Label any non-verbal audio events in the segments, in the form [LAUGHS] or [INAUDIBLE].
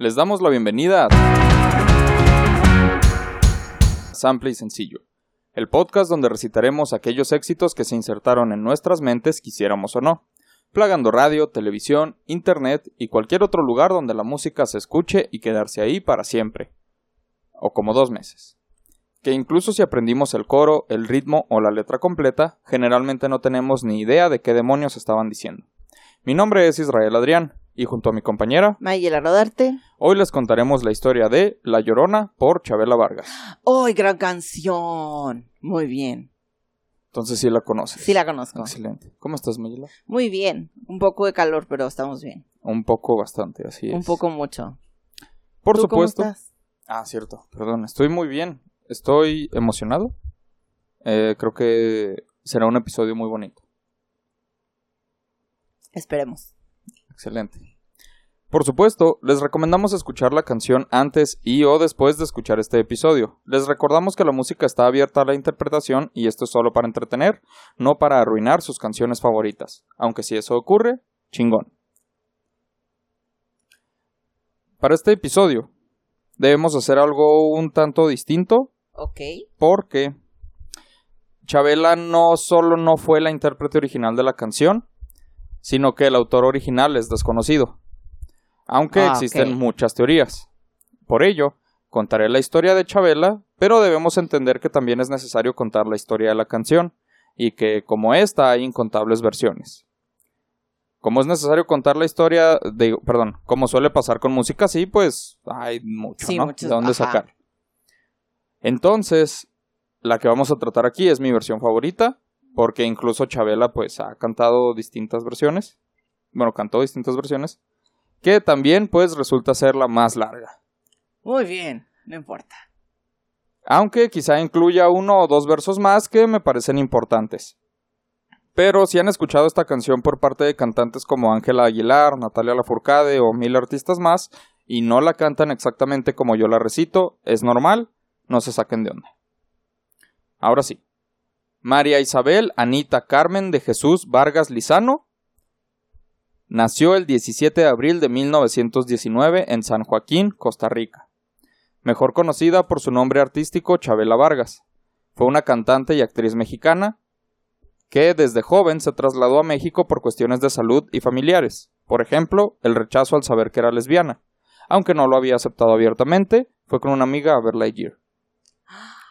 Les damos la bienvenida a Sample y Sencillo, el podcast donde recitaremos aquellos éxitos que se insertaron en nuestras mentes, quisiéramos o no, plagando radio, televisión, internet y cualquier otro lugar donde la música se escuche y quedarse ahí para siempre, o como dos meses. Que incluso si aprendimos el coro, el ritmo o la letra completa, generalmente no tenemos ni idea de qué demonios estaban diciendo. Mi nombre es Israel Adrián, y junto a mi compañera, Mayela Rodarte. hoy les contaremos la historia de La Llorona por Chabela Vargas. ¡Ay, gran canción! Muy bien. Entonces sí la conoces. Sí la conozco. Excelente. ¿Cómo estás, Mayela? Muy bien. Un poco de calor, pero estamos bien. Un poco bastante, así es. Un poco mucho. Por ¿Tú cómo supuesto. estás? Ah, cierto. Perdón, estoy muy bien. Estoy emocionado. Eh, creo que será un episodio muy bonito. Esperemos. Excelente. Por supuesto, les recomendamos escuchar la canción antes y o después de escuchar este episodio. Les recordamos que la música está abierta a la interpretación y esto es solo para entretener, no para arruinar sus canciones favoritas. Aunque si eso ocurre, chingón. Para este episodio, debemos hacer algo un tanto distinto Ok. porque Chabela no solo no fue la intérprete original de la canción, sino que el autor original es desconocido. Aunque Ah, existen muchas teorías. Por ello, contaré la historia de Chabela, pero debemos entender que también es necesario contar la historia de la canción, y que como esta hay incontables versiones. Como es necesario contar la historia de, perdón, como suele pasar con música así, pues hay mucho, Sí, ¿no? muchos- de dónde ajá. sacar. Entonces, la que vamos a tratar aquí es mi versión favorita, porque incluso Chabela pues ha cantado distintas versiones. Bueno, cantó distintas versiones, que también pues resulta ser la más larga. Muy bien. No importa. Aunque quizá incluya uno o dos versos más que me parecen importantes. Pero si han escuchado esta canción por parte de cantantes como Ángela Aguilar, Natalia Lafourcade o mil artistas más, y no la cantan exactamente como yo la recito, es normal, no se saquen de onda. Ahora sí. María Isabel Anita Carmen de Jesús Vargas Lizano nació el 17 de abril de 1919 en San Joaquín, Costa Rica mejor conocida por su nombre artístico Chabela Vargas. Fue una cantante y actriz mexicana que desde joven se trasladó a México por cuestiones de salud y familiares. Por ejemplo, el rechazo al saber que era lesbiana. Aunque no lo había aceptado abiertamente, fue con una amiga a ver.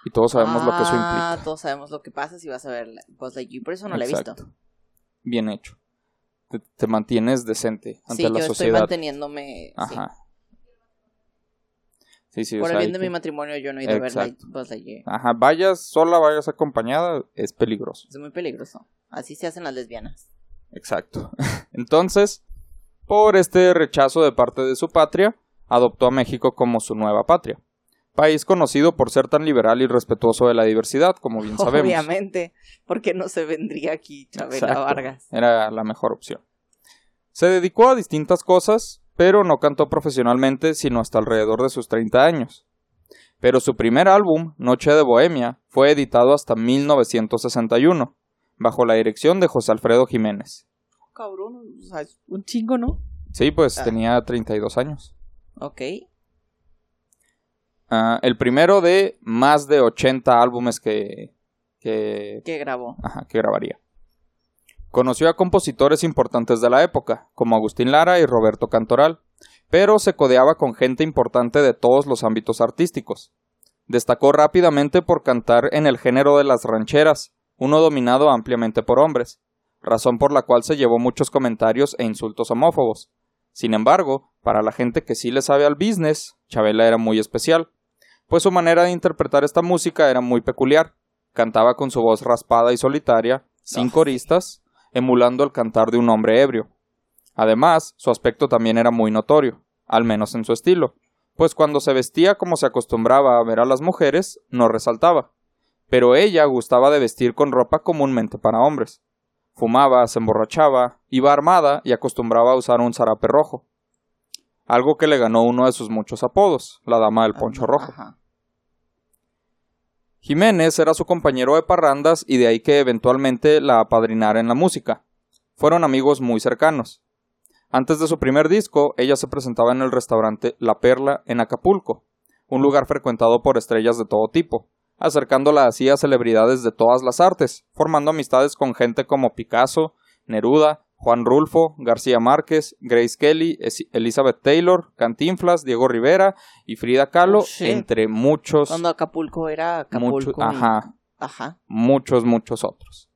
Y todos sabemos lo que eso Ah, implica. todos sabemos lo que pasa si vas a ver Buzz Lightyear. Por eso no la he visto. Bien hecho. Te, te mantienes decente ante Sí, la yo estoy manteniéndome. Ajá. Sí, sí, o Por sea, el bien de que- mi matrimonio, yo no he ido a ver. Buzz Lightyear. Ajá, vayas sola, vayas acompañada, es peligroso. Es muy peligroso. Así se hacen las lesbianas. Exacto. [LAUGHS] Entonces, por este rechazo de parte de su patria, adoptó a México como su nueva patria. País conocido por ser tan liberal y respetuoso de la diversidad, como bien sabemos. Obviamente. Porque no se vendría aquí Chabela Exacto. Vargas. Era la mejor opción. Se dedicó a distintas cosas, pero no cantó profesionalmente sino hasta alrededor de sus 30 años. Pero su primer álbum, Noche de Bohemia, fue editado hasta 1961, bajo la dirección de José Alfredo Jiménez. Cabrón, o sea, un chingo, ¿no? Sí, pues Ah. tenía 32 años. Ok. Ah, el primero de más de 80 álbumes que, que, ¿Qué grabó? ajá, que grabaría. Conoció a compositores importantes de la época, como Agustín Lara y Roberto Cantoral, pero se codeaba con gente importante de todos los ámbitos artísticos. Destacó rápidamente por cantar en el género de las rancheras, uno dominado ampliamente por hombres, razón por la cual se llevó muchos comentarios e insultos homófobos. Sin embargo, para la gente que sí le sabe al business, Chabela era muy especial, pues su manera de interpretar esta música era muy peculiar. Cantaba con su voz raspada y solitaria, sin Ah, coristas, emulando el cantar de un hombre ebrio. Además, su aspecto también era muy notorio, al menos en su estilo, pues cuando se vestía como se acostumbraba a ver a las mujeres, no resaltaba. Pero ella gustaba de vestir con ropa comúnmente para hombres. Fumaba, se emborrachaba, iba armada y acostumbraba a usar un zarape rojo. Algo que le ganó uno de sus muchos apodos, la dama del poncho rojo. Ajá. Jiménez era su compañero de parrandas y de ahí que eventualmente la apadrinara en la música. Fueron amigos muy cercanos. Antes de su primer disco, ella se presentaba en el restaurante La Perla en Acapulco, un lugar frecuentado por estrellas de todo tipo, acercándola así a celebridades de todas las artes, formando amistades con gente como Picasso, Neruda, Juan Rulfo, García Márquez, Grace Kelly, Elizabeth Taylor, Cantinflas, Diego Rivera y Frida Kahlo, Oh, entre muchos, Cuando Acapulco era Acapulco. ajá, Ajá. muchos, muchos otros.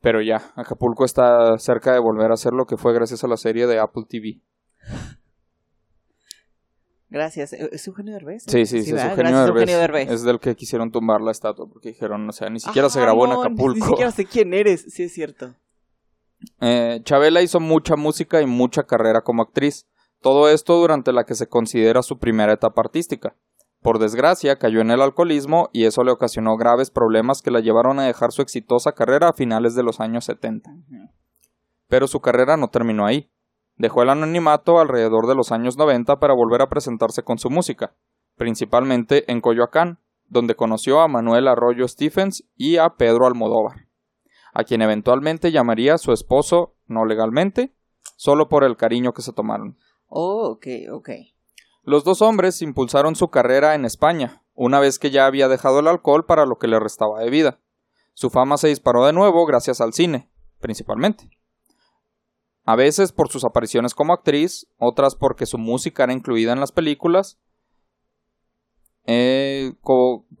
Pero ya, Acapulco está cerca de volver a ser lo que fue gracias a la serie de Apple TV. Gracias. ¿E- ¿Es Eugenio Derbez? Sí, sí, sí, es. Eugenio Gracias, Derbez. Eugenio Derbez. Es del que quisieron tumbar la estatua porque dijeron, o sea, ni siquiera se grabó en no, Acapulco. Ni, siquiera sé quién eres. Sí, es cierto. Eh, Chabela hizo mucha música y mucha carrera como actriz. Todo esto durante la que se considera su primera etapa artística. Por desgracia, cayó en el alcoholismo y eso le ocasionó graves problemas que la llevaron a dejar su exitosa carrera a finales de los años 70. Ujú. Pero su carrera no terminó ahí. Dejó el anonimato alrededor de los años 90 para volver a presentarse con su música, principalmente en Coyoacán, donde conoció a Manuel Arroyo Stephens y a Pedro Almodóvar, a quien eventualmente llamaría su esposo, no legalmente, solo por el cariño que se tomaron. Oh, ok, ok. Los dos hombres impulsaron su carrera en España, una vez que ya había dejado el alcohol para lo que le restaba de vida. Su fama se disparó de nuevo gracias al cine, principalmente. A veces por sus apariciones como actriz, otras porque su música era incluida en las películas. Eh,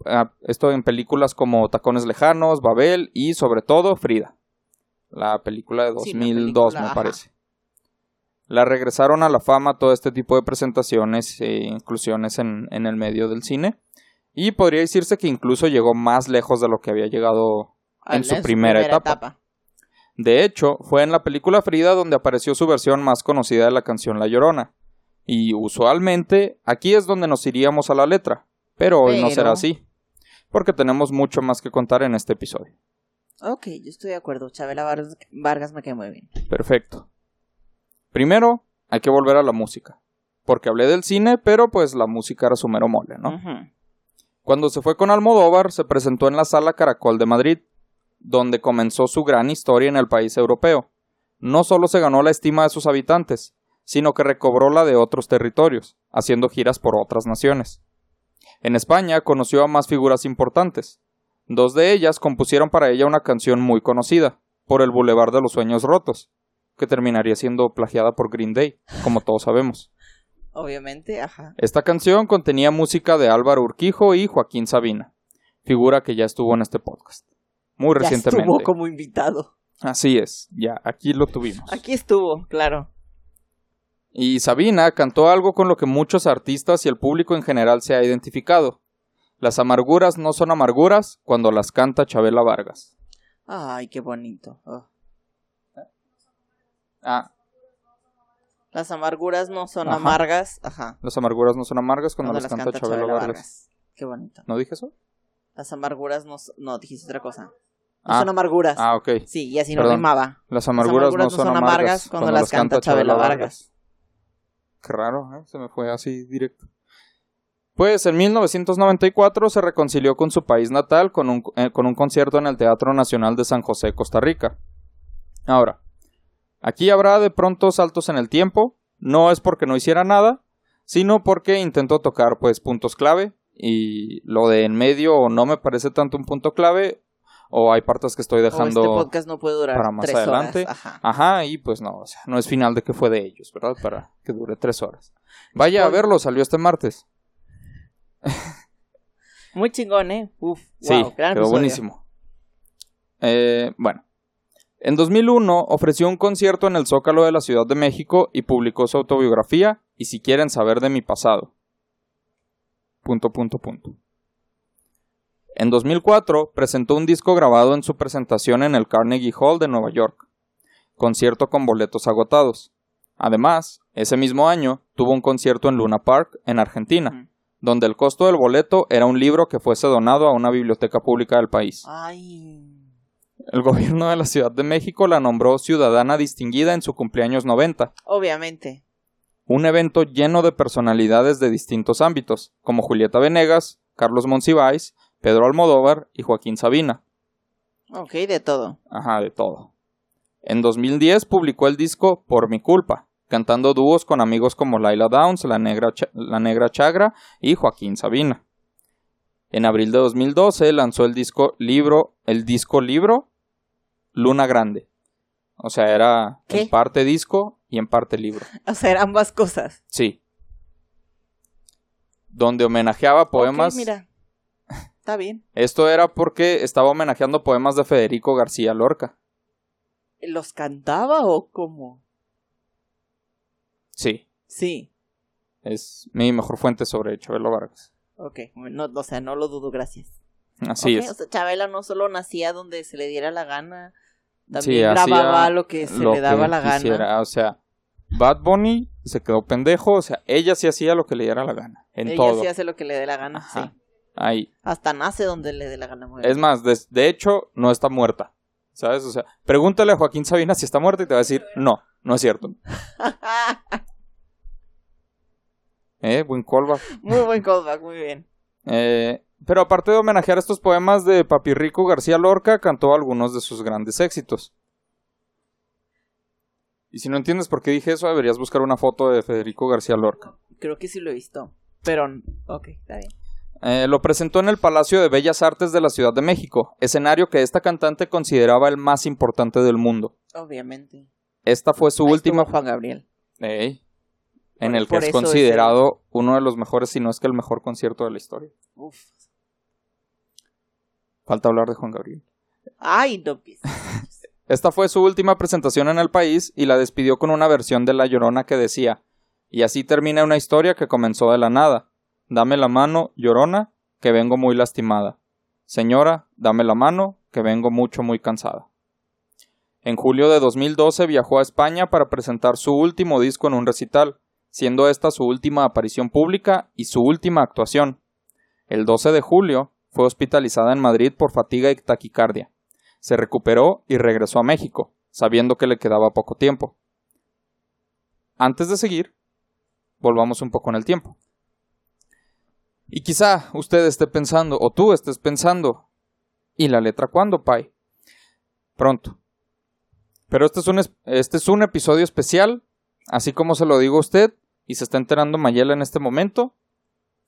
ah, esto en películas como Tacones Lejanos, Babel y sobre todo Frida, la película de Sí, la 2002 película, me ajá. parece. La regresaron a la fama todo este tipo de presentaciones e inclusiones en, en el medio del cine. Y podría decirse que incluso llegó más lejos de lo que había llegado En Ah, su primera etapa. De hecho, fue en la película Frida donde apareció su versión más conocida de la canción La Llorona. Y usualmente aquí es donde nos iríamos a la letra, pero hoy no será así, porque tenemos mucho más que contar en este episodio. Ok, yo estoy de acuerdo. Chabela Vargas, Vargas me cae muy bien. Perfecto. Primero, hay que volver a la música, porque hablé del cine, pero pues la música era su mero mole, ¿no? Cuando se fue con Almodóvar, se presentó en la Sala Caracol de Madrid, donde comenzó su gran historia en el país europeo. No solo se ganó la estima de sus habitantes, sino que recobró la de otros territorios, haciendo giras por otras naciones. En España conoció a más figuras importantes. Dos de ellas compusieron para ella una canción muy conocida, por el Boulevard de los Sueños Rotos, que terminaría siendo plagiada por Green Day, como todos sabemos. Obviamente, ajá. Esta canción contenía música de Álvaro Urquijo y Joaquín Sabina, figura que ya estuvo en este podcast. Muy Ya recientemente. estuvo como invitado. Así es, ya, aquí lo tuvimos. Aquí estuvo, claro. Y Sabina cantó algo con lo que muchos artistas y el público en general se ha identificado. Las amarguras no son amarguras cuando las canta Chabela Vargas. Ay, qué bonito. Oh. Ah, Las amarguras no son Ajá. amargas. Ajá. las amarguras no son amargas cuando, las canta, Chabela, Vargas. Vargas. Qué bonito. ¿No dije eso? Las amarguras no son... No, dijiste otra cosa. No Ah. son amarguras. Ah, ok. Sí, y así no rimaba. Las amarguras, no son amargas cuando las canta Chabela Vargas. Qué raro, ¿eh? Se me fue así directo. Pues en 1994 se reconcilió con su país natal con un, eh, con un concierto en el Teatro Nacional de San José, Costa Rica. Ahora, aquí habrá de pronto saltos en el tiempo, no es porque no hiciera nada, sino porque intentó tocar pues puntos clave y lo de en medio no me parece tanto un punto clave o hay partes que estoy O dejando este podcast no puede durar para más tres adelante. horas. Ajá. Ajá, y pues no, o sea, no es final de que fue de ellos, ¿verdad? Para que dure tres horas. Vaya a verlo, salió este martes. [LAUGHS] Muy chingón, ¿eh? Uf, Sí, wow, gran quedó episodio. buenísimo. Eh, bueno, en 2001 ofreció un concierto en el Zócalo de la Ciudad de México y publicó su autobiografía y si quieren saber de mi pasado. Punto, punto, punto. En 2004 presentó un disco grabado en su presentación en el Carnegie Hall de Nueva York, concierto con boletos agotados. Además, ese mismo año tuvo un concierto en Luna Park, en Argentina, donde el costo del boleto era un libro que fuese donado a una biblioteca pública del país. Ay. El gobierno de la Ciudad de México la nombró ciudadana distinguida en su cumpleaños 90, Obviamente. un evento lleno de personalidades de distintos ámbitos, como Julieta Venegas, Carlos Monsiváis, Pedro Almodóvar y Joaquín Sabina. Ok, de todo. Ajá, de todo. En 2010 publicó el disco Por mi culpa, cantando dúos con amigos como Laila Downs, La Negra, Ch- La Negra Chagra y Joaquín Sabina. En abril de 2012 lanzó el disco Libro, el disco Libro Luna Grande. O sea, era ¿Qué? en parte disco y en parte libro. [LAUGHS] Hacer ambas cosas. Sí. Donde homenajeaba poemas. Ok, mira. Está bien. Esto era porque estaba homenajeando poemas de Federico García Lorca. ¿Los cantaba o cómo? Sí, Sí. es mi mejor fuente sobre Chabelo Vargas. Ok. No, o sea, no lo dudo, gracias. Así es. O sea, Chabela no solo nacía donde se le diera la gana, también grababa lo que se lo le daba la gana. O sea, Bad Bunny se quedó pendejo. O sea, ella sí hacía lo que le diera la gana. En Ella todo. sí hace lo que le dé la gana, Ajá. sí. Ahí. Hasta nace donde le dé la gana. muy Es más, de, de hecho, no está muerta. ¿Sabes? O sea, pregúntale a Joaquín Sabina si está muerta y te va a decir, [LAUGHS] no, no es cierto. [LAUGHS] ¿Eh? Buen callback. muy buen callback, muy bien. [LAUGHS] Eh, pero aparte de homenajear estos poemas de Papirrico García Lorca, cantó algunos de sus grandes éxitos. Y si no entiendes por qué dije eso, deberías buscar una foto de Federico García Lorca. Creo que sí lo he visto. Pero, ok, está bien. Eh, lo presentó en el Palacio de Bellas Artes de la Ciudad de México, escenario que esta cantante consideraba el más importante del mundo. Obviamente. Esta fue su Ahí última... Juan Gabriel. Ey, en Por- el que es considerado uno de los mejores, si no es que el mejor concierto de la historia. Uf. Falta hablar de Juan Gabriel. Ay, no pues. [LAUGHS] Esta fue su última presentación en el país y la despidió con una versión de La Llorona que decía, y así termina una historia que comenzó de la nada. Dame la mano, Llorona, que vengo muy lastimada. Señora, dame la mano, que vengo mucho muy cansada. En julio de 2012 viajó a España para presentar su último disco en un recital, siendo esta su última aparición pública y su última actuación. El 12 de julio fue hospitalizada en Madrid por fatiga y taquicardia. Se recuperó y regresó a México, sabiendo que le quedaba poco tiempo. Antes de seguir, volvamos un poco en el tiempo. Y quizá usted esté pensando, o tú estés pensando, ¿y la letra cuándo, Pai? Pronto. Pero este es, un, es- este es un episodio especial, así como se lo digo a usted, y se está enterando Mayela en este momento.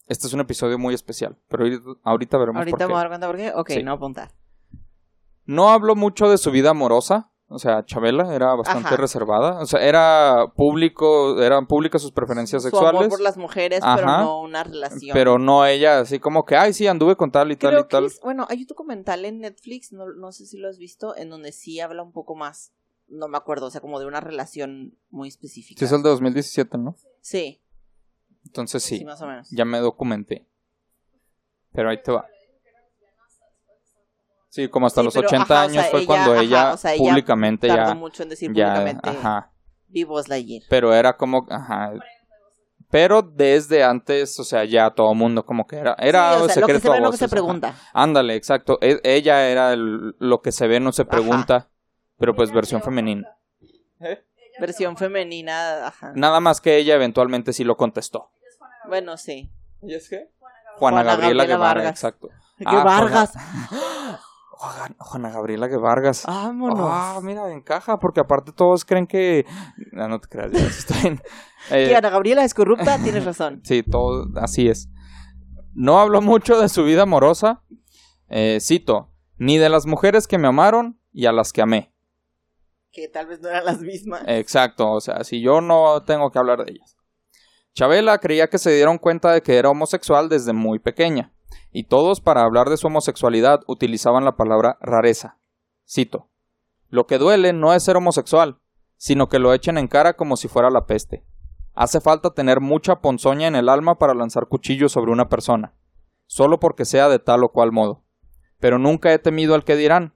Este es un episodio muy especial, pero ahorita, veremos Ahorita por me voy a dar cuenta por qué. Ok, Sí. no apuntar. No hablo mucho de su vida amorosa. O sea, Chabela era bastante Ajá. reservada. O sea, era público, eran públicas sus preferencias Su sexuales. amor por las mujeres, pero no una relación. Pero no ella, así como que, ay, sí, anduve con tal y tal y tal. es- bueno, hay un documental en Netflix, no, no sé si lo has visto, en donde sí habla un poco más. No me acuerdo, o sea, como de una relación muy específica. Sí, es el de 2017, ¿no? Sí, Entonces sí, sí, más o menos. ya me documenté. Pero ahí te va. Sí, como hasta Sí, los pero, 80 ajá, o años sea, fue ella- cuando ajá, ella o sea, ella públicamente Tardó ya, mucho en decir ya, públicamente ajá. vivo Slayer. Pero era como, ajá. Pero desde antes, o sea, ya todo el mundo como que era, era sí, o sea, lo que secreto se ve a no que se pregunta. Ándale, exacto. E- ella era el- lo que se ve, no se pregunta. Pero pues versión femenina. Versión femenina, ajá. Nada más que ella eventualmente sí lo contestó. Bueno, sí. ¿Y es qué? Juana, Juana Gabriela, Gabriela Guevara, Vargas. exacto. ¡Qué Ah, Vargas! Juana, [LAUGHS] Juana Gabriela que Vargas. Vámonos. Ah, mira, encaja, porque aparte todos creen que... No, no te creas, ya, está bien. [LAUGHS] Eh, Que Ana Gabriela es corrupta, tienes razón. [LAUGHS] Sí, todo así es. No hablo mucho de su vida amorosa. Eh, cito, ni de las mujeres que me amaron y a las que amé. Que tal vez no eran las mismas. Exacto, o sea, si yo no tengo que hablar de ellas. Chabela creía que se dieron cuenta de que era homosexual desde muy pequeña, y todos para hablar de su homosexualidad utilizaban la palabra rareza. Cito, lo que duele no es ser homosexual, sino que lo echen en cara como si fuera la peste. Hace falta tener mucha ponzoña en el alma para lanzar cuchillos sobre una persona, solo porque sea de tal o cual modo. Pero nunca he temido al que dirán.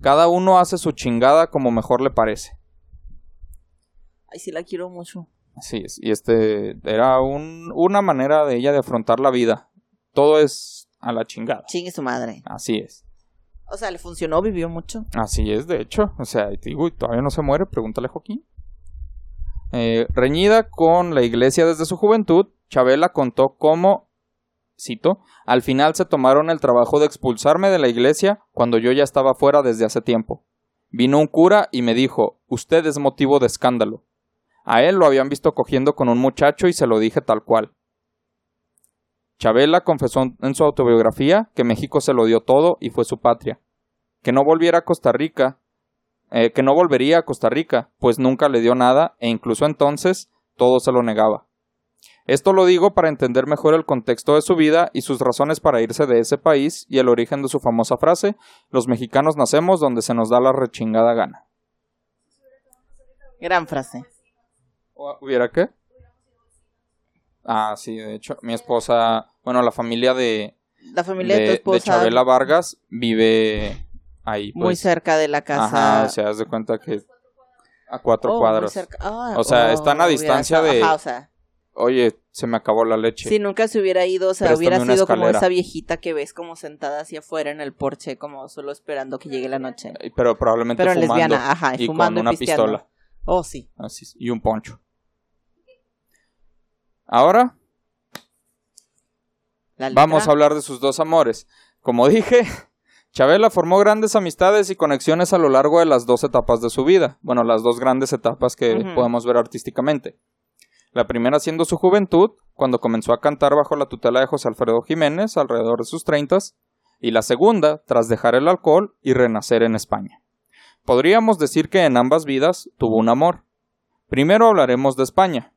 Cada uno hace su chingada como mejor le parece. Ay, sí la quiero mucho. Es, y este era un- una manera de ella de afrontar la vida. Todo es a la chingada. Chingue su madre. Así es. O sea, le funcionó, vivió mucho. Así es, de hecho. O sea, digo, y todavía no se muere, pregúntale a Joaquín. Eh, reñida con la iglesia desde su juventud, Chabela contó cómo, cito, al final se tomaron el trabajo de expulsarme de la iglesia cuando yo ya estaba fuera desde hace tiempo. Vino un cura y me dijo, usted es motivo de escándalo. A él lo habían visto cogiendo con un muchacho y se lo dije tal cual. Chabela confesó en su autobiografía que México se lo dio todo y fue su patria, que no volviera a Costa Rica, eh, que no volvería a Costa Rica, pues nunca le dio nada e incluso entonces todo se lo negaba. Esto lo digo para entender mejor el contexto de su vida y sus razones para irse de ese país y el origen de su famosa frase, los mexicanos nacemos donde se nos da la rechingada gana. Gran frase. ¿Hubiera qué? Ah, sí, de hecho, mi esposa, bueno, la familia de... La familia de, tu esposa. De Chabela Vargas vive ahí. muy pues. cerca de la casa. Ajá, o sea, haz de cuenta que a cuatro oh, cuadras. Ah, o sea, están a oh, distancia de... Ajá, o sea. Oye, se me acabó la leche. Si nunca se hubiera ido, o sea, hubiera sido como esa viejita que ves como sentada hacia afuera en el porche, como solo esperando que llegue la noche. Pero probablemente Pero fumando. lesbiana, ajá, y, fumando con una pistola. Oh, sí. Así, y un poncho. Ahora vamos a hablar de sus dos amores. Como dije, Chabela formó grandes amistades y conexiones a lo largo de las dos etapas de su vida. Bueno, las dos grandes etapas que podemos ver artísticamente. La primera siendo su juventud, cuando comenzó a cantar bajo la tutela de José Alfredo Jiménez alrededor de sus treintas, y la segunda tras dejar el alcohol y renacer en España. Podríamos decir que en ambas vidas tuvo un amor. Primero hablaremos de España.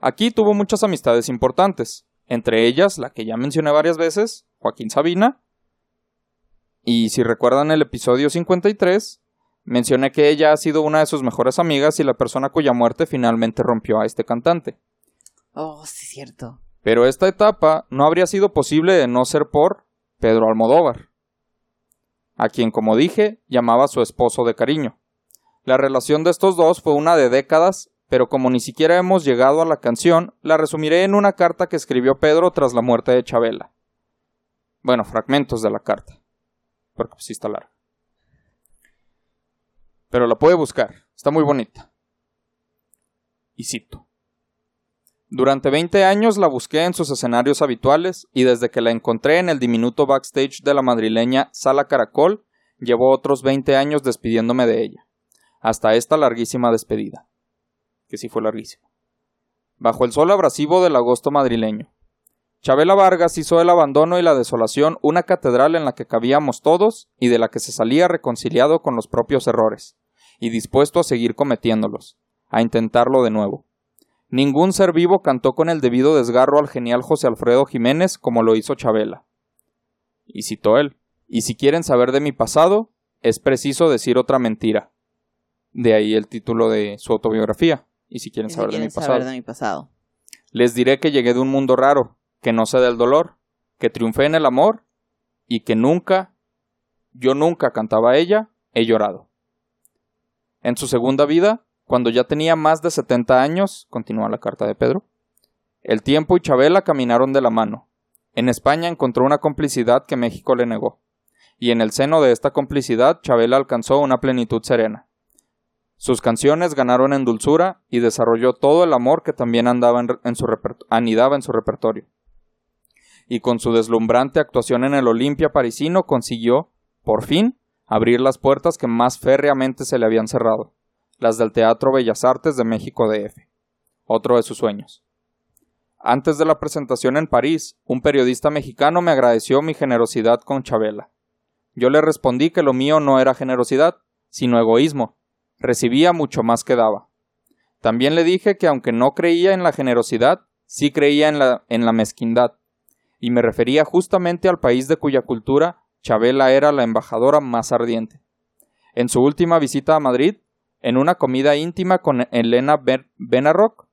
Aquí tuvo muchas amistades importantes, entre ellas la que ya mencioné varias veces, Joaquín Sabina, y si recuerdan el episodio 53, mencioné que ella ha sido una de sus mejores amigas y la persona cuya muerte finalmente rompió a este cantante. Oh, sí, cierto. Pero esta etapa no habría sido posible de no ser por Pedro Almodóvar, a quien, como dije, llamaba su esposo de cariño. La relación de estos dos fue una de décadas, pero como ni siquiera hemos llegado a la canción, la resumiré en una carta que escribió Pedro tras la muerte de Chabela. Bueno, fragmentos de la carta porque pues sí está larga. Pero la puede buscar, está muy bonita. Y cito. Durante 20 años la busqué en sus escenarios habituales y desde que la encontré en el diminuto backstage de la madrileña Sala Caracol, llevo otros 20 años despidiéndome de ella, hasta esta larguísima despedida, que sí fue larguísima. Bajo el sol abrasivo del agosto madrileño, Chabela Vargas hizo del abandono y la desolación una catedral en la que cabíamos todos y de la que se salía reconciliado con los propios errores, y dispuesto a seguir cometiéndolos, a intentarlo de nuevo. Ningún ser vivo cantó con el debido desgarro al genial José Alfredo Jiménez como lo hizo Chabela. Y citó él, y si quieren saber de mi pasado, es preciso decir otra mentira. De ahí el título de su autobiografía. Y si quieren, saber, de mi pasado. Les diré que llegué de un mundo raro, que no sé del dolor, que triunfé en el amor y que nunca, yo nunca cantaba a ella, he llorado. En su segunda vida, cuando ya tenía más de 70 años, continúa la carta de Pedro, el tiempo y Chabela caminaron de la mano. En España encontró una complicidad que México le negó, y en el seno de esta complicidad Chabela alcanzó una plenitud serena. Sus canciones ganaron en dulzura y desarrolló todo el amor que también andaba en, su anidaba en su repertorio y con su deslumbrante actuación en el Olimpia parisino consiguió, por fin, abrir las puertas que más férreamente se le habían cerrado, las del Teatro Bellas Artes de México DF, otro de sus sueños. Antes de la presentación en París, un periodista mexicano me agradeció mi generosidad con Chabela. Yo le respondí que lo mío no era generosidad, sino egoísmo. Recibía mucho más que daba. También le dije que aunque no creía en la generosidad, sí creía en la, mezquindad, y me refería justamente al país de cuya cultura Chabela era la embajadora más ardiente. En su última visita a Madrid, en una comida íntima con Elena Benarroc,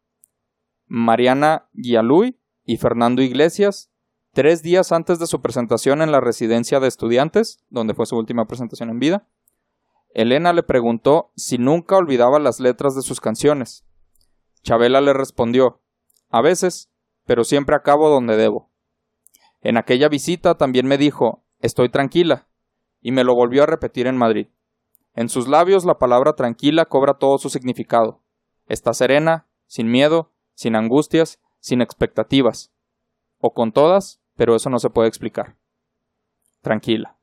Mariana Guialuy y Fernando Iglesias, tres días antes de su presentación en la residencia de estudiantes, donde fue su última presentación en vida, Elena le preguntó si nunca olvidaba las letras de sus canciones. Chabela le respondió, a veces, pero siempre acabo donde debo. En aquella visita también me dijo, estoy tranquila, y me lo volvió a repetir en Madrid. En sus labios la palabra tranquila cobra todo su significado. Está serena, sin miedo, sin angustias, sin expectativas. O con todas, pero eso no se puede explicar. Tranquila.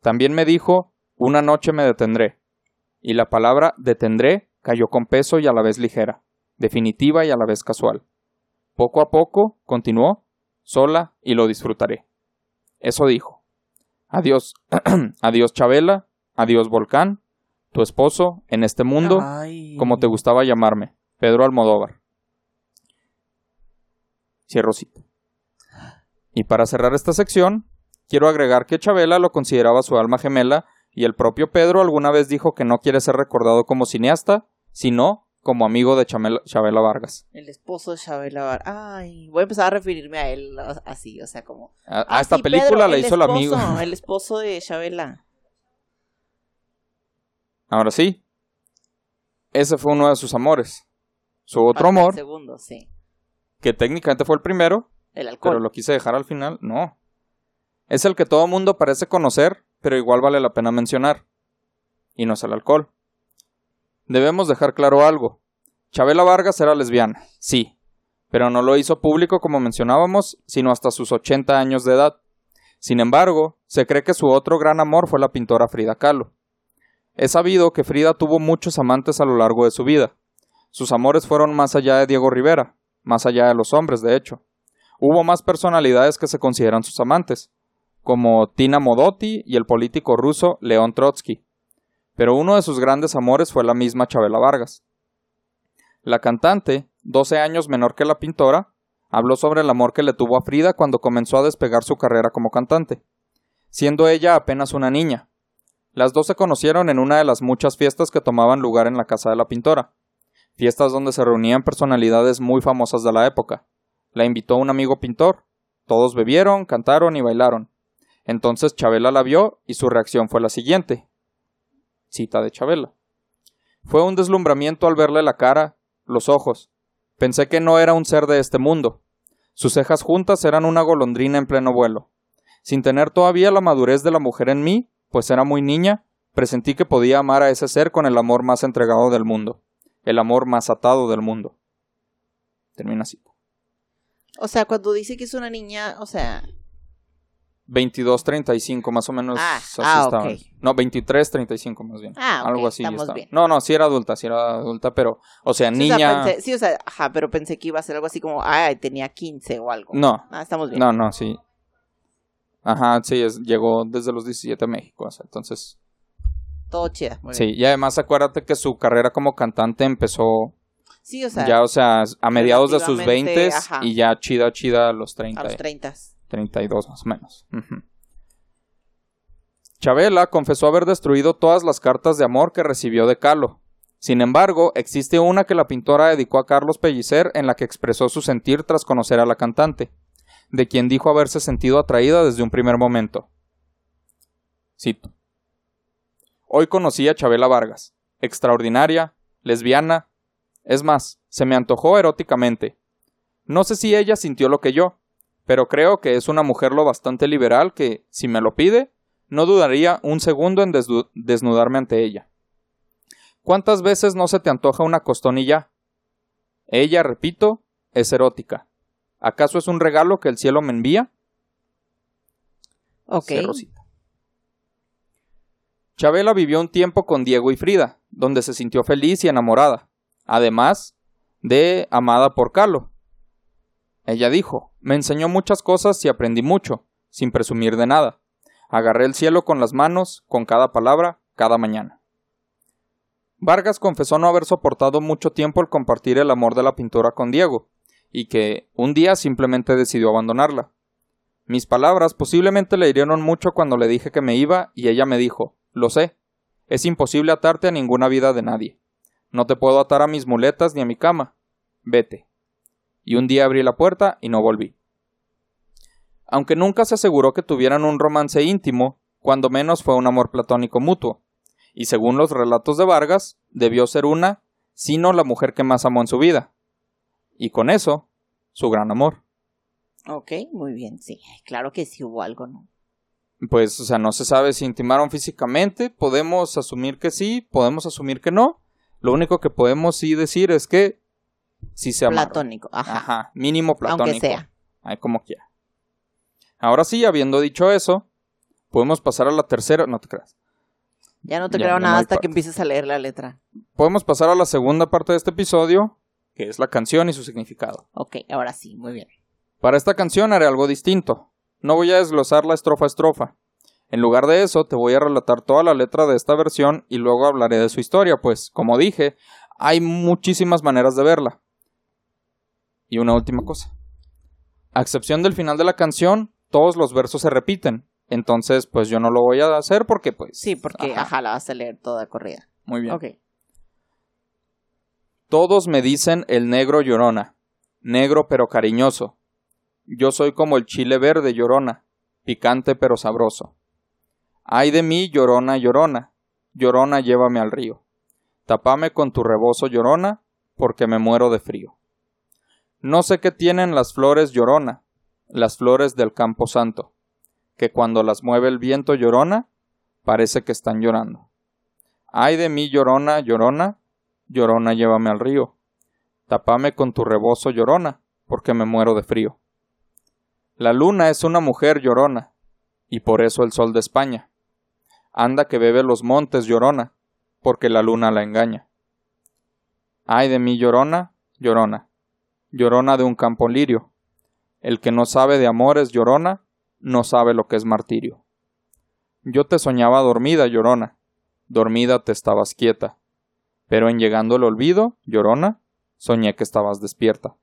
También me dijo, Una noche me detendré. Y la palabra detendré cayó con peso y a la vez ligera, definitiva y a la vez casual. Poco a poco, continuó, sola y lo disfrutaré. Eso dijo. Adiós, [CLEARS THROAT] adiós Chabela, adiós Volcán, tu esposo en este mundo, Ay. como te gustaba llamarme, Pedro Almodóvar. Cierro cita. Y para cerrar esta sección, quiero agregar que Chabela lo consideraba su alma gemela y el propio Pedro alguna vez dijo que no quiere ser recordado como cineasta, sino como amigo de Chamela- Chabela Vargas. El esposo de Chabela Var- Ay, voy a empezar a referirme a él así, o sea, como. A, Ah, esta sí, película Pedro, la el hizo el amigo. esposo, El esposo de Chabela. Ahora sí. Ese fue uno de sus amores. Su otro Falta el amor, segundo, sí. que técnicamente fue el primero, El alcohol. pero lo quise dejar al final, no. Es el que todo mundo parece conocer, pero igual vale la pena mencionar. Y no es el alcohol. Debemos dejar claro algo. Chabela Vargas era lesbiana, sí, pero no lo hizo público como mencionábamos, sino hasta sus 80 años de edad. Sin embargo, se cree que su otro gran amor fue la pintora Frida Kahlo. Es sabido que Frida tuvo muchos amantes a lo largo de su vida. Sus amores fueron más allá de Diego Rivera, más allá de los hombres, de hecho. Hubo más personalidades que se consideran sus amantes, como Tina Modotti y el político ruso León Trotsky. Pero uno de sus grandes amores fue la misma Chabela Vargas. La cantante, 12 años menor que la pintora, habló sobre el amor que le tuvo a Frida cuando comenzó a despegar su carrera como cantante, siendo ella apenas una niña. Las dos se conocieron en una de las muchas fiestas que tomaban lugar en la casa de la pintora, fiestas donde se reunían personalidades muy famosas de la época. La invitó un amigo pintor, todos bebieron, cantaron y bailaron. Entonces Chabela la vio y su reacción fue la siguiente. Cita de Chabela. Fue un deslumbramiento al verle la cara, los ojos. Pensé que no era un ser de este mundo. Sus cejas juntas eran una golondrina en pleno vuelo. Sin tener todavía la madurez de la mujer en mí, pues era muy niña, presentí que podía amar a ese ser con el amor más entregado del mundo, el amor más atado del mundo. Termina así. O sea, cuando dice que es una niña, o sea, 22.35 más o menos Ah, así ah, estaba. ok. No, 23.35 más bien. Ah, ok, Algo así estamos bien. No, no, sí era adulta, sí era adulta, pero o sea, sí, niña o sea, pensé- sí, o sea, ajá, pero pensé que iba a ser algo así como, ay, tenía 15 o algo. No. Ah, estamos bien. No, no, sí. Ajá, sí, es- llegó desde los 17 a México, o sea, entonces Todo chida. muy sí, bien. y además acuérdate que su carrera como cantante empezó Sí, o sea, ya, o sea, a mediados de sus relativamente, 20 ajá. y ya chida, chida a los 30. a los 30. 32 más o menos. Chabela confesó haber destruido todas las cartas de amor que recibió de Kahlo. Sin embargo, existe una que la pintora dedicó a Carlos Pellicer en la que expresó su sentir tras conocer a la cantante, de quien dijo haberse sentido atraída desde un primer momento. Cito. Hoy conocí a Chabela Vargas, extraordinaria, lesbiana, es más, se me antojó eróticamente. No sé si ella sintió lo que yo, pero creo que es una mujer lo bastante liberal que, si me lo pide, no dudaría un segundo en desnudarme ante ella. ¿Cuántas veces no se te antoja una costonilla? Ella, repito, es erótica. ¿Acaso es un regalo que el cielo me envía? Ok. Chabela vivió un tiempo con Diego y Frida, donde se sintió feliz y enamorada, además de amada por Calo. Ella dijo, me enseñó muchas cosas y aprendí mucho, sin presumir de nada. Agarré el cielo con las manos, con cada palabra, cada mañana. Vargas confesó no haber soportado mucho tiempo el compartir el amor de la pintura con Diego, y que un día simplemente decidió abandonarla. Mis palabras posiblemente le hirieron mucho cuando le dije que me iba y ella me dijo, lo sé, es imposible atarte a ninguna vida de nadie. No te puedo atar a mis muletas ni a mi cama. Vete. Y un día abrí la puerta y no volví. Aunque nunca se aseguró que tuvieran un romance íntimo, cuando menos fue un amor platónico mutuo, y según los relatos de Vargas, debió ser una, sino la mujer que más amó en su vida. Y con eso, su gran amor. Ok, muy bien, sí. Claro que sí hubo algo, ¿no? Pues, o sea, no se sabe si intimaron físicamente, podemos asumir que sí, podemos asumir que no. Lo único que podemos sí decir es que sí se. Platónico, ajá. Ajá, mínimo platónico. Aunque sea. Ay, como quiera. Ahora sí, habiendo dicho eso, podemos pasar a la tercera, no te creas. Ya no te Ya, creo no nada hasta que empieces a leer la letra. Podemos pasar a la segunda parte de este episodio, que es la canción y su significado. Ok, ahora sí, muy bien. Para esta canción haré algo distinto. No voy a desglosarla estrofa a estrofa. En lugar de eso, te voy a relatar toda la letra de esta versión y luego hablaré de su historia, pues, como dije, hay muchísimas maneras de verla. Y una última cosa. A excepción del final de la canción, todos los versos se repiten. Entonces, pues yo no lo voy a hacer porque, pues... Sí, porque, ajá, ajá, la vas a leer toda corrida. Muy bien. Ok. Todos me dicen el negro llorona, negro pero cariñoso. Yo soy como el chile verde llorona, picante pero sabroso. Ay de mí, llorona, llorona, llorona, llévame al río. Tapame con tu rebozo, llorona, porque me muero de frío. No sé qué tienen las flores, llorona, las flores del campo santo, que cuando las mueve el viento, llorona, parece que están llorando. Ay de mí, llorona, llorona, llorona, llévame al río. Tapame con tu rebozo, llorona, porque me muero de frío. La luna es una mujer llorona, y por eso el sol de España. Anda que bebe los montes, llorona, porque la luna la engaña. Ay de mí, llorona, llorona, llorona de un campo lirio. El que no sabe de amores, llorona, no sabe lo que es martirio. Yo te soñaba dormida, llorona, dormida te estabas quieta, pero en llegando el olvido, llorona, soñé que estabas despierta.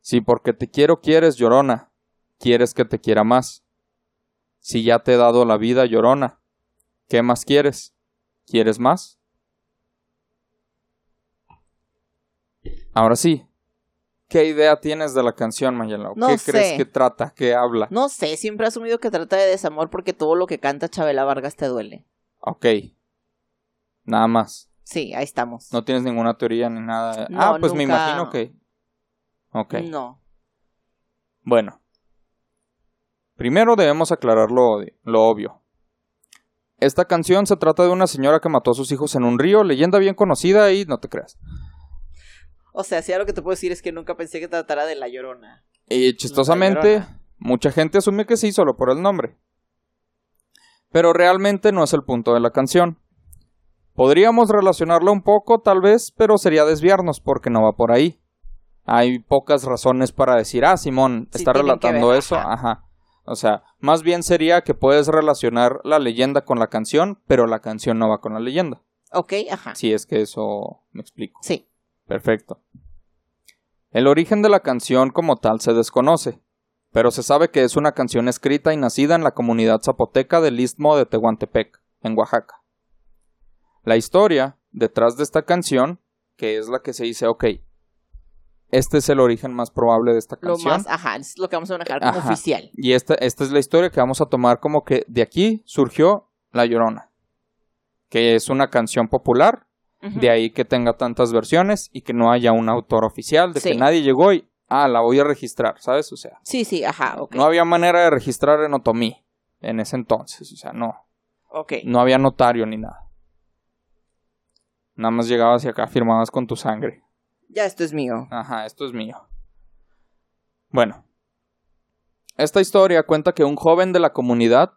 Si porque te quiero quieres, llorona, quieres que te quiera más. Si ya te he dado la vida, llorona, ¿qué más quieres? ¿Quieres más? Ahora sí, ¿qué idea tienes de la canción, Mayela? No ¿Qué sé. crees que trata? ¿Qué habla? No sé, siempre he asumido que trata de desamor porque todo lo que canta Chabela Vargas te duele. Ok. Nada más. Sí, ahí estamos. No tienes ninguna teoría ni nada. No, ah, pues me imagino que. Ok. No. Bueno. Primero debemos aclarar lo, lo obvio. Esta canción se trata de una señora que mató a sus hijos en un río, leyenda bien conocida y no te creas. O sea, sí, lo que te puedo decir es que nunca pensé que tratara de La Llorona. Y chistosamente, Llorona. mucha gente asume que sí solo por el nombre. Pero realmente no es el punto de la canción. Podríamos relacionarla un poco, tal vez, pero sería desviarnos porque no va por ahí. Hay pocas razones para decir, ah, Simón, Sí, está relatando ver, eso. ajá. Ajá. O sea, más bien sería que puedes relacionar la leyenda con la canción, pero la canción no va con la leyenda. Ok, ajá. Si es que eso me explico. Sí. Perfecto. El origen de la canción como tal se desconoce, pero se sabe que es una canción escrita y nacida en la comunidad zapoteca del istmo de Tehuantepec, en Oaxaca. La historia detrás de esta canción, que es la que se dice, ok, este es el origen más probable de esta Lo canción. más, ajá, es lo que vamos a manejar como Ajá. oficial. Y esta, esta es la historia que vamos a tomar como que de aquí surgió La Llorona, que es una canción popular De ahí que tenga tantas versiones y que no haya un autor oficial, de Sí. que nadie llegó y, ah, la voy a registrar, ¿sabes? O sea, Sí, sí, ajá, ok. no había manera de registrar en Otomí en ese entonces, o sea, no, Ok. no había notario ni nada. Nada más llegabas y acá firmabas con tu sangre. Ya esto es mío. Ajá, esto es mío. Bueno, esta historia cuenta que un joven de la comunidad,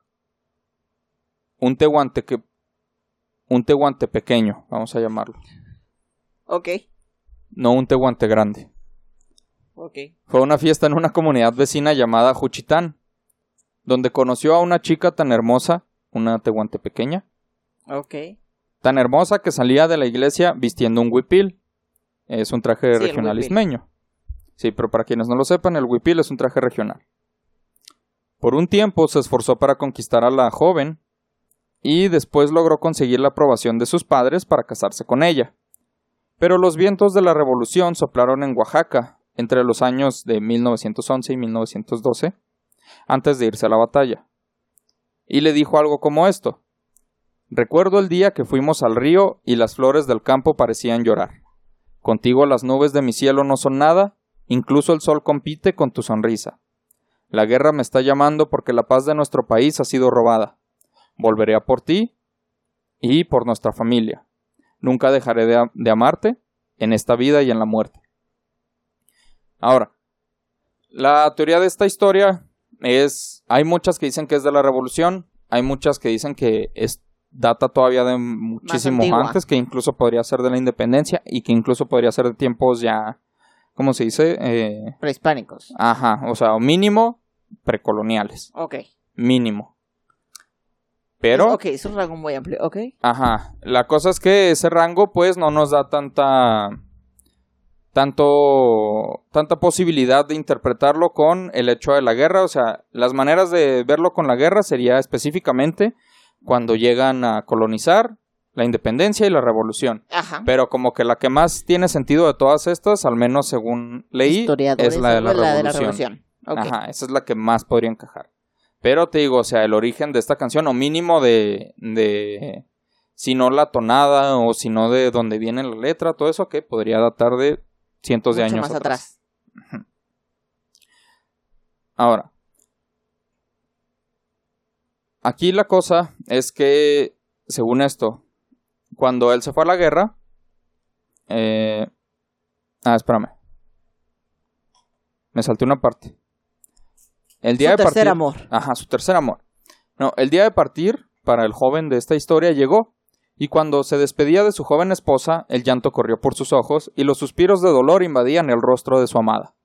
un tehuante que, un tehuante pequeño, vamos a llamarlo, Ok. no un tehuante grande. Ok. Fue una fiesta en una comunidad vecina llamada Juchitán, donde conoció a una chica tan hermosa, una tehuante pequeña, Ok. tan hermosa que salía de la iglesia vistiendo un huipil. Es un traje Sí, regional ismeño. Sí, pero para quienes no lo sepan, el huipil es un traje regional. Por un tiempo se esforzó para conquistar a la joven y después logró conseguir la aprobación de sus padres para casarse con ella. Pero los vientos de la revolución soplaron en Oaxaca entre los años de 1911 y 1912, antes de irse a la batalla. Y le dijo algo como esto. Recuerdo el día que fuimos al río y las flores del campo parecían llorar. Contigo las nubes de mi cielo no son nada, incluso el sol compite con tu sonrisa. La guerra me está llamando porque la paz de nuestro país ha sido robada. Volveré a por ti y por nuestra familia. Nunca dejaré de, de amarte en esta vida y en la muerte. Ahora, la teoría de esta historia es, hay muchas que dicen que es de la revolución, hay muchas que dicen que es data todavía de muchísimo antes, que incluso podría ser de la independencia y que incluso podría ser de tiempos ya, ¿cómo se dice? Eh, Prehispánicos. ajá, o sea, mínimo precoloniales, Ok. mínimo. Pero, Ok, es un rango muy amplio. Ok. ajá, la cosa es que ese rango pues no nos da tanta tanto tanta posibilidad de interpretarlo con el hecho de la guerra, o sea, las maneras de verlo con la guerra sería específicamente cuando llegan a colonizar la independencia y la revolución. Ajá. Pero como que la que más tiene sentido de todas estas, al menos según leí, es la de la, la revolución. Ajá, esa es la que más podría encajar. Pero te digo, o sea, el origen de esta canción, o mínimo de, de si no la tonada, o si no de dónde viene la letra, todo eso que podría datar de cientos de años más atrás. Ahora, aquí la cosa es que, según esto, cuando él se fue a la guerra, eh... ah, espérame, me salté una parte. El día Su de tercer partir, amor. Ajá, su tercer amor. No, el día de partir, para el joven de esta historia, llegó, y cuando se despedía de su joven esposa, el llanto corrió por sus ojos, y los suspiros de dolor invadían el rostro de su amada.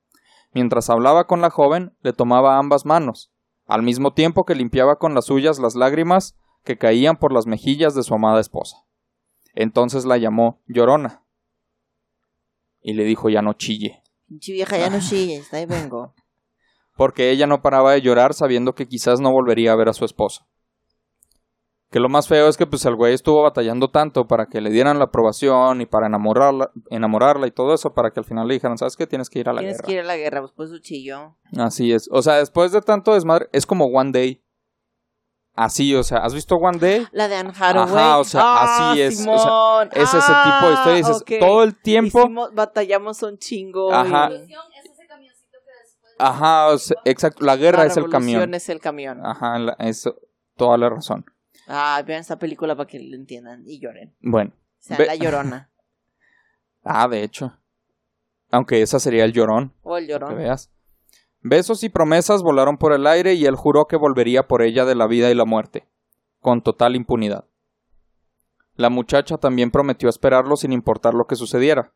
Mientras hablaba con la joven, le tomaba ambas manos, al mismo tiempo que limpiaba con las suyas las lágrimas que caían por las mejillas de su amada esposa. Entonces la llamó Llorona, y le dijo ya no chille. Pinche vieja, ya no [LAUGHS] chilles, ahí vengo. Porque ella no paraba de llorar sabiendo que quizás no volvería a ver a su esposo. Que lo más feo es que pues el güey estuvo batallando tanto para que le dieran la aprobación y para enamorarla, enamorarla y todo eso para que al final le dijeran, ¿sabes qué? Tienes que ir a la Tienes guerra. que ir a la guerra, pues por su chillo. Así es. O sea, después de tanto desmadre, es como One Day. Así, o sea, ¿has visto One Day? La de Anne Hathaway. Ajá, o sea, Ah, así es, o sea, Simón. Es ese tipo de historia. y Dices, Ah, todo el tiempo. Hicimos- batallamos un chingo. Ajá. y es ese camioncito que después. Ajá, o sea, exacto. La guerra la es el revolución camión. es el camión. Ajá, la- es toda la razón. Ah, vean esta película para que lo entiendan y lloren. Bueno. O sea, Ve- la llorona. [LAUGHS] Ah, de hecho. Aunque esa sería el llorón. O el que llorón. veas. Besos y promesas volaron por el aire y él juró que volvería por ella de la vida y la muerte, con total impunidad. La muchacha también prometió esperarlo sin importar lo que sucediera.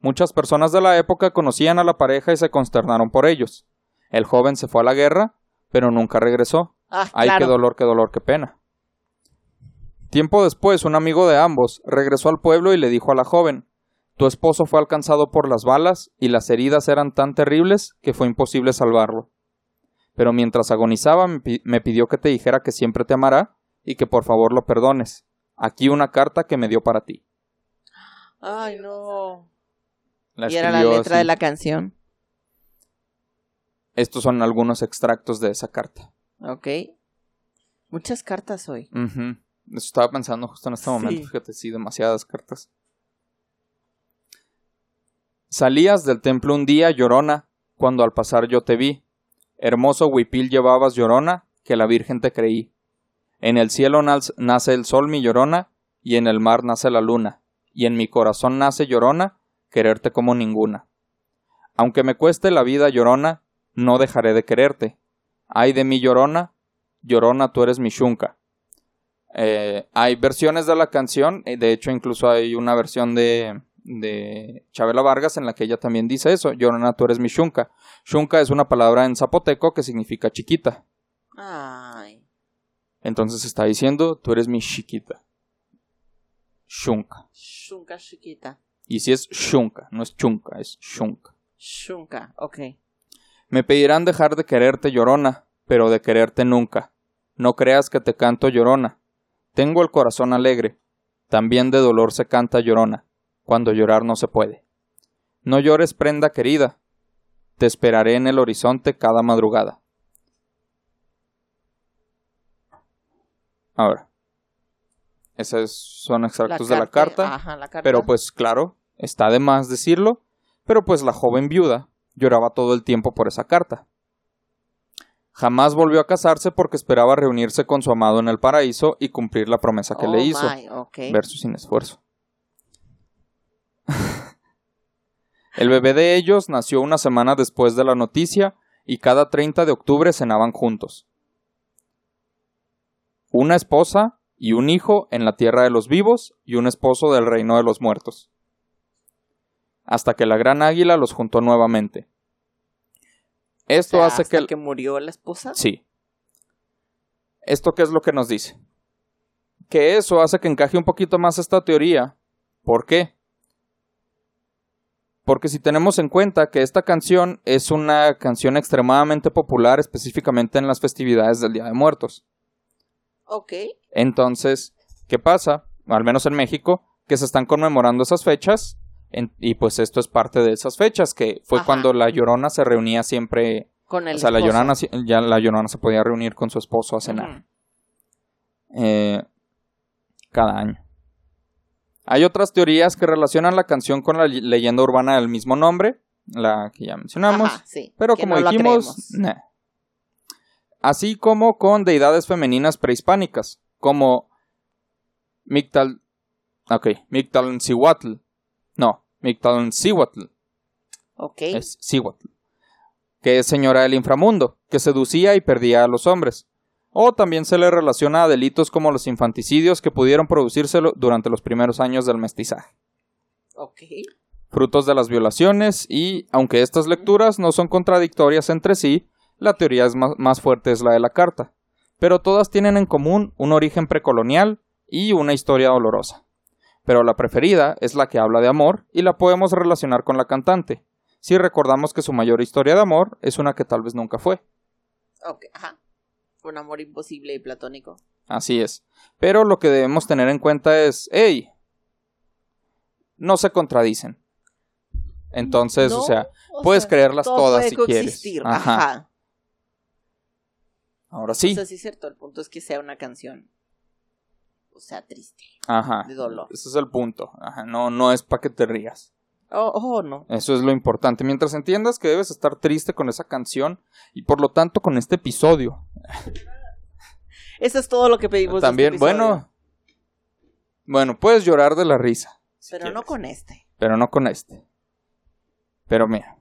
Muchas personas de la época conocían a la pareja y se consternaron por ellos. El joven se fue a la guerra, pero nunca regresó. Ah, Ay, claro. qué dolor, qué dolor, qué pena. Tiempo después, un amigo de ambos regresó al pueblo y le dijo a la joven, Tu esposo fue alcanzado por las balas y las heridas eran tan terribles que fue imposible salvarlo. Pero mientras agonizaba me pidió que te dijera que siempre te amará y que por favor lo perdones. Aquí una carta que me dio para ti. Ay, no. La y era la letra así. de la canción. Estos son algunos extractos de esa carta. Ok. Muchas cartas hoy. Eso estaba pensando justo en este momento, fíjate, sí, demasiadas cartas. Salías del templo un día, llorona, cuando al pasar yo te vi. Hermoso huipil llevabas, llorona, que la Virgen te creí. En el cielo nace el sol, mi llorona, y en el mar nace la luna, y en mi corazón nace, llorona, quererte como ninguna. Aunque me cueste la vida, llorona, no dejaré de quererte. Ay de mi llorona, llorona, tú eres mi shunka. Eh, hay versiones de la canción, eh, de hecho incluso hay una versión de, de Chabela Vargas en la que ella también dice eso, Llorona, tú eres mi shunka. Shunka es una palabra en zapoteco que significa chiquita. Ay. Entonces está diciendo, tú eres mi chiquita. Shunka. Shunka chiquita. Y si es shunka, no es chunka, es shunka. Shunka, ok. Me pedirán dejar de quererte, llorona, pero de quererte nunca. No creas que te canto llorona. Tengo el corazón alegre. También de dolor se canta llorona, cuando llorar no se puede. No llores, prenda querida. Te esperaré en el horizonte cada madrugada. Ahora. Esos son extractos de la carta. Ajá, la carta. Pero pues claro, está de más decirlo, pero pues la joven viuda lloraba todo el tiempo por esa carta. Jamás volvió a casarse porque esperaba reunirse con su amado en el paraíso y cumplir la promesa que Oh, le hizo, my, ok. verso sin esfuerzo. [LAUGHS] el bebé de ellos nació una semana después de la noticia y cada 30 de octubre cenaban juntos. Una esposa y un hijo en la tierra de los vivos y un esposo del reino de los muertos. Hasta que la gran águila los juntó nuevamente. Esto O sea, hace hasta que... que murió la esposa. Sí. ¿Esto qué es lo que nos dice? Que eso hace que encaje un poquito más esta teoría. ¿Por qué? Porque si tenemos en cuenta que esta canción es una canción extremadamente popular específicamente en las festividades del Día de Muertos. Ok. Entonces, ¿qué pasa? Al menos en México, que se están conmemorando esas fechas. En- y pues esto es parte de esas fechas, que fue Ajá. cuando la Llorona se reunía siempre Con el o sea, la llorona, ya la llorona se podía reunir con su esposo a cenar. Eh, cada año. Hay otras teorías que relacionan la canción con la leyenda urbana del mismo nombre, la que ya mencionamos, Ajá, sí, pero como no dijimos, nah. así como con deidades femeninas prehispánicas, como Mictal, ok, Mictalancihuatl, no, Mictalancihuatl, Ok. es que es señora del inframundo, que seducía y perdía a los hombres. O también se le relaciona a delitos como los infanticidios que pudieron producirse durante los primeros años del mestizaje, Ok. frutos de las violaciones y, aunque estas lecturas no son contradictorias entre sí, la teoría es más, más fuerte es la de la carta, pero todas tienen en común un origen precolonial y una historia dolorosa. Pero la preferida es la que habla de amor y la podemos relacionar con la cantante, si recordamos que su mayor historia de amor es una que tal vez nunca fue. Ok. Ajá. Un amor imposible y platónico. Así es. Pero lo que debemos tener en cuenta es, hey, no se contradicen. Entonces, No, o sea, o puedes sea, creerlas todas si quieres. Ajá. Ajá. ahora sí. O sea, sí es cierto. El punto es que sea una canción. Sea, triste. Ajá. de dolor. Ese es el punto. Ajá. No, no es para que te rías. Oh, oh, no. Eso es lo importante. Mientras entiendas que debes estar triste con esa canción y por lo tanto con este episodio. Eso es todo lo que pedimos. este También, bueno. Bueno, puedes llorar de la risa. si Pero no con este. pero no con este. Pero mira.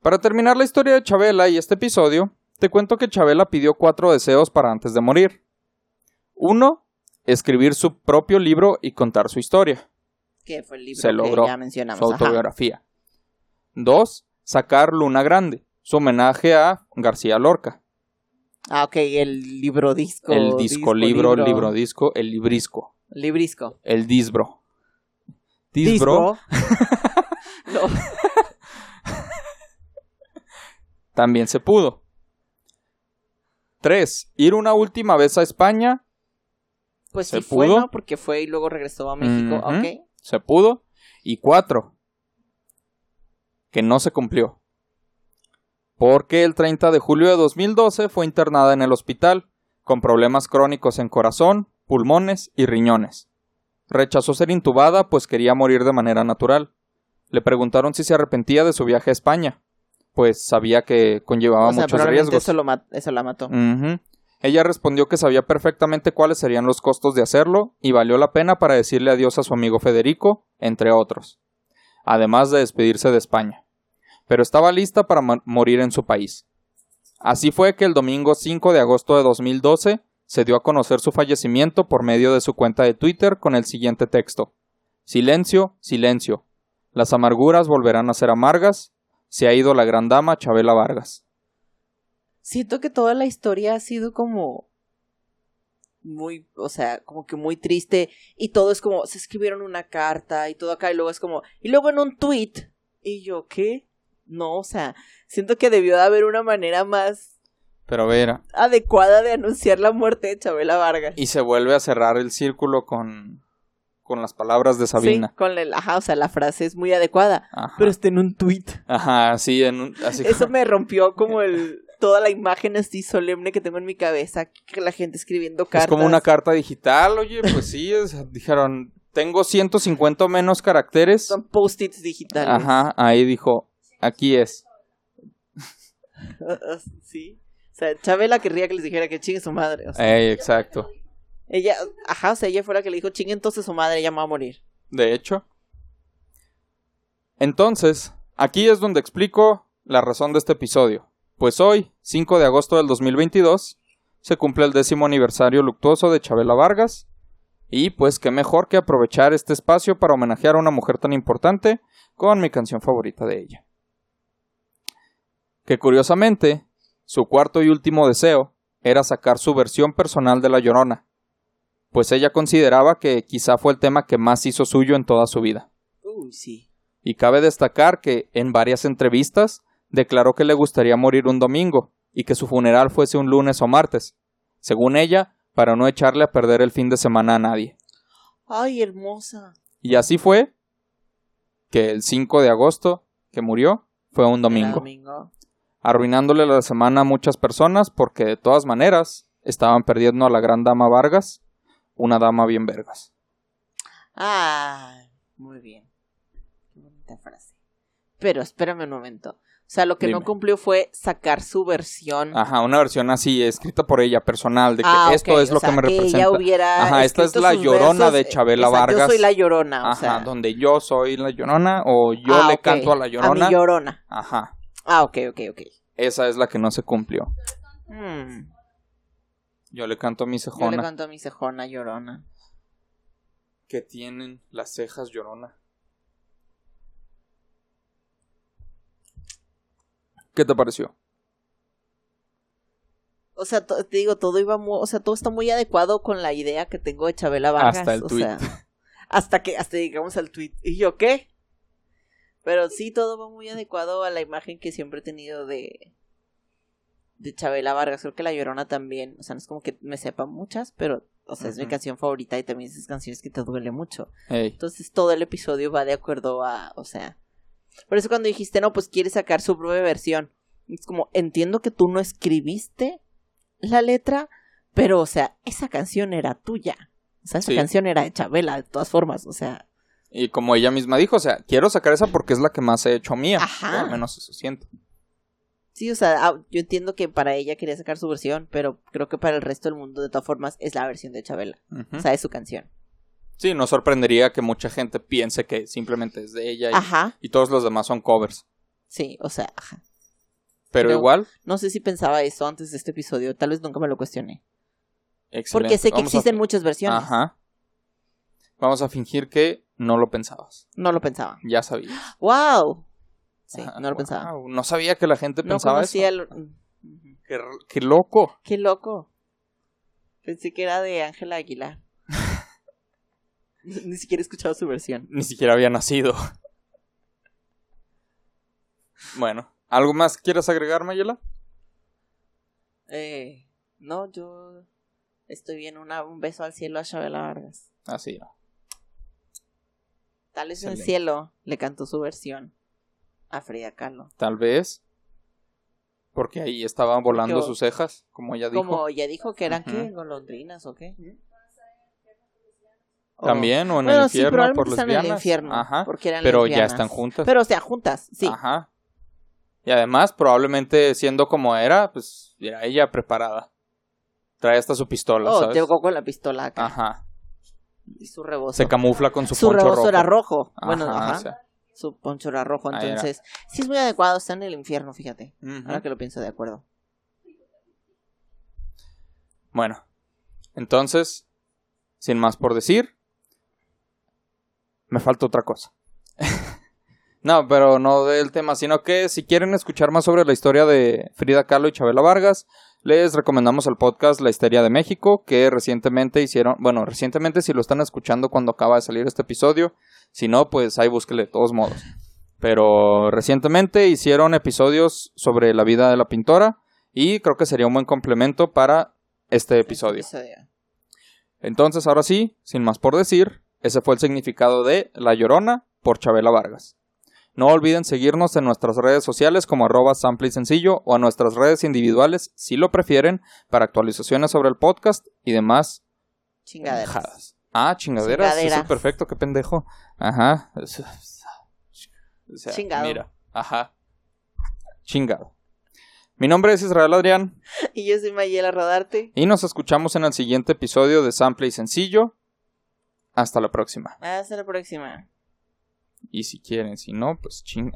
Para terminar la historia de Chabela y este episodio, te cuento que Chabela pidió cuatro deseos para antes de morir. Uno, escribir su propio libro y contar su historia, Que fue el libro Se que logró, ya mencionamos. su Ajá. autobiografía. Dos, sacar Luna Grande, su homenaje a García Lorca. Ah, ok. El libro disco. el disco, libro, libro, disco, el librisco, Librisco. el disbro. Disbro [LAUGHS] también se pudo. 3. Ir una última vez a España, Pues ¿Se sí fue, pudo? ¿no? Porque fue y luego regresó a México. Se pudo. Y 4. Que no se cumplió. Porque el 30 de julio de 2012 fue internada en el hospital, con problemas crónicos en corazón, pulmones y riñones. Rechazó ser intubada pues quería morir de manera natural. Le preguntaron si se arrepentía de su viaje a España, pues sabía que conllevaba o sea, muchos riesgos. Eso, lo ma- eso la mató. Ella respondió que sabía perfectamente cuáles serían los costos de hacerlo y valió la pena para decirle adiós a su amigo Federico, entre otros, además de despedirse de España. Pero estaba lista para morir en su país. Así fue que el domingo 5 de agosto de 2012 se dio a conocer su fallecimiento por medio de su cuenta de Twitter con el siguiente texto. Silencio, silencio. Las amarguras volverán a ser amargas. Se ha ido la gran dama Chabela Vargas. Siento que toda la historia ha sido como muy, o sea, como que muy triste y todo es como, se escribieron una carta y todo acá y luego es como, y luego en un tweet y yo, ¿qué? No, o sea, siento que debió de haber una manera más Pero a ver, adecuada de anunciar la muerte de Chabela Vargas. Y se vuelve a cerrar el círculo con, con las palabras de Sabina. Sí, con el, ajá, o sea, la frase es muy adecuada, Ajá. pero está en un tweet. Ajá, sí, en un- así Eso me rompió como el toda la imagen así solemne que tengo en mi cabeza, que la gente escribiendo cartas. Es como una carta digital, oye, pues sí, es- dijeron, tengo 150 o menos caracteres. Son post-its digitales. Ajá, ahí dijo, aquí es. [LAUGHS] sí. O sea, Chabela querría que les dijera que chingue su madre. O sea, Ey, exacto. ella, ajá, o sea, ella fue la que le dijo chingue entonces su madre, ella me va a morir. De hecho. Entonces, aquí es donde explico la razón de este episodio. Pues hoy, 5 de agosto del 2022, se cumple el décimo aniversario luctuoso de Chabela Vargas. Y pues qué mejor que aprovechar este espacio para homenajear a una mujer tan importante con mi canción favorita de ella. Que curiosamente, su cuarto y último deseo era sacar su versión personal de La Llorona, pues ella consideraba que quizá fue el tema que más hizo suyo en toda su vida. Sí. Y cabe destacar que en varias entrevistas declaró que le gustaría morir un domingo y que su funeral fuese un lunes o martes, según ella, para no echarle a perder el fin de semana a nadie. Ay, hermosa. Y así fue que el 5 de agosto, que murió, fue un domingo, domingo. arruinándole la semana a muchas personas porque de todas maneras estaban perdiendo a la gran dama Vargas, una dama bien vergas. Ah, muy bien. Qué bonita frase. Pero espérame un momento. O sea, lo que no cumplió fue sacar su versión. Ajá, una versión así, escrita por ella, personal, de que Ah, esto es lo o sea, que me representa. ella hubiera Ajá, esta es la llorona versos, de eh, Chabela exacto, Vargas. Yo soy la llorona, o Ajá, sea. donde yo soy la llorona o yo Ah, le canto a la llorona. A mi llorona. Ajá, Ah, ok, ok, ok. esa es la que no se cumplió. Hmm, Yo le canto a mi Yo le cejona. canto a mi cejona llorona. Que tienen las cejas llorona. ¿Qué te pareció? O sea, te digo, todo iba muy, o sea, todo está muy adecuado con la idea que tengo de Chabela Vargas. Hasta el o tuit. sea, hasta que, hasta llegamos al tweet. ¿Y yo qué? Pero sí, todo va muy adecuado a la imagen que siempre he tenido de, de Chabela Vargas. Creo que La Llorona también. O sea, no es como que me sepa muchas, pero, o sea, es mi canción favorita y también esas canciones que te duele mucho. Entonces todo el episodio va de acuerdo a, o sea, por eso cuando dijiste, no, pues quiere sacar su propia versión, es como, entiendo que tú no escribiste la letra, pero, o sea, esa canción era tuya. O sea, esa Sí. canción era de Chabela, de todas formas, o sea, Y como ella misma dijo, o sea, quiero sacar esa porque es la que más he hecho mía. Ajá. Al menos eso siento. sí, o sea, ah, yo entiendo que para ella quería sacar su versión, pero creo que para el resto del mundo, de todas formas, es la versión de Chabela. O sea, es su canción. Sí, no sorprendería que mucha gente piense que simplemente es de ella y, Ajá, y todos los demás son covers. sí, o sea, ajá. Pero Pero- igual, No sé si pensaba eso antes de este episodio, tal vez nunca me lo cuestioné. excelente. Porque sé que Vamos existen muchas versiones. Ajá. Vamos a fingir que no lo pensabas. No lo pensaba. Ya sabías. ¡Wow! Sí, Ajá, no lo pensaba. No sabía que la gente No pensaba eso. el... Qué, qué loco. Qué loco. Pensé que era de Ángela Aguilar. Ni siquiera he escuchado su versión. Ni siquiera había nacido. bueno, ¿algo más quieres agregar, Mayela? Eh, no, yo estoy bien. Una, un beso al cielo a Chabela Vargas. Así. no. Tal vez en el cielo le cantó su versión a Frida Kahlo. Tal vez. Porque ahí estaban volando sus cejas, como ella dijo. Como ya dijo que eran, Ujú. ¿qué? ¿Golondrinas o qué? También, o en Bueno, el sí, infierno probablemente por están en el infierno. Ajá. Porque eran Pero ya están juntas. Pero, o sea, juntas, sí. Ajá. Y además, probablemente siendo como era, pues era ella preparada. Trae hasta su pistola, Oh, ¿sabes? llegó con la pistola acá. Ajá. Y su rebozo. Se camufla con su, su poncho rebozo rojo. era rojo. Bueno, Ajá, ajá. o sea, Su poncho era rojo. Era. Entonces, sí es muy adecuado. Está en el infierno, fíjate. Ahora que lo pienso de acuerdo. Bueno, entonces, sin más por decir, me falta otra cosa. [LAUGHS] no, pero no del tema, sino que si quieren escuchar más sobre la historia de Frida Kahlo y Chabela Vargas, les recomendamos el podcast La Histeria de México, que recientemente hicieron, bueno, recientemente si lo están escuchando cuando acaba de salir este episodio, si no, pues ahí búsquele de todos modos. Pero recientemente hicieron episodios sobre la vida de la pintora y creo que sería un buen complemento para este episodio. Entonces, ahora sí, sin más por decir, ese fue el significado de La Llorona por Chabela Vargas. No olviden seguirnos en nuestras redes sociales como arroba sample y sencillo o a nuestras redes individuales si lo prefieren para actualizaciones sobre el podcast y demás Chingaderas. pendejadas. Ah, chingaderas. Chingaderas. Eso perfecto, qué pendejo. Ajá. O sea, Chingado. Mira, ajá. Chingado. Mi nombre es Israel Adrián [LAUGHS] Y yo soy Mayela Rodarte. y nos escuchamos en el siguiente episodio de Sample y Sencillo. Hasta la próxima. Hasta la próxima. Y si quieren, si no, pues ching.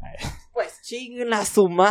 Pues chinguen la suma.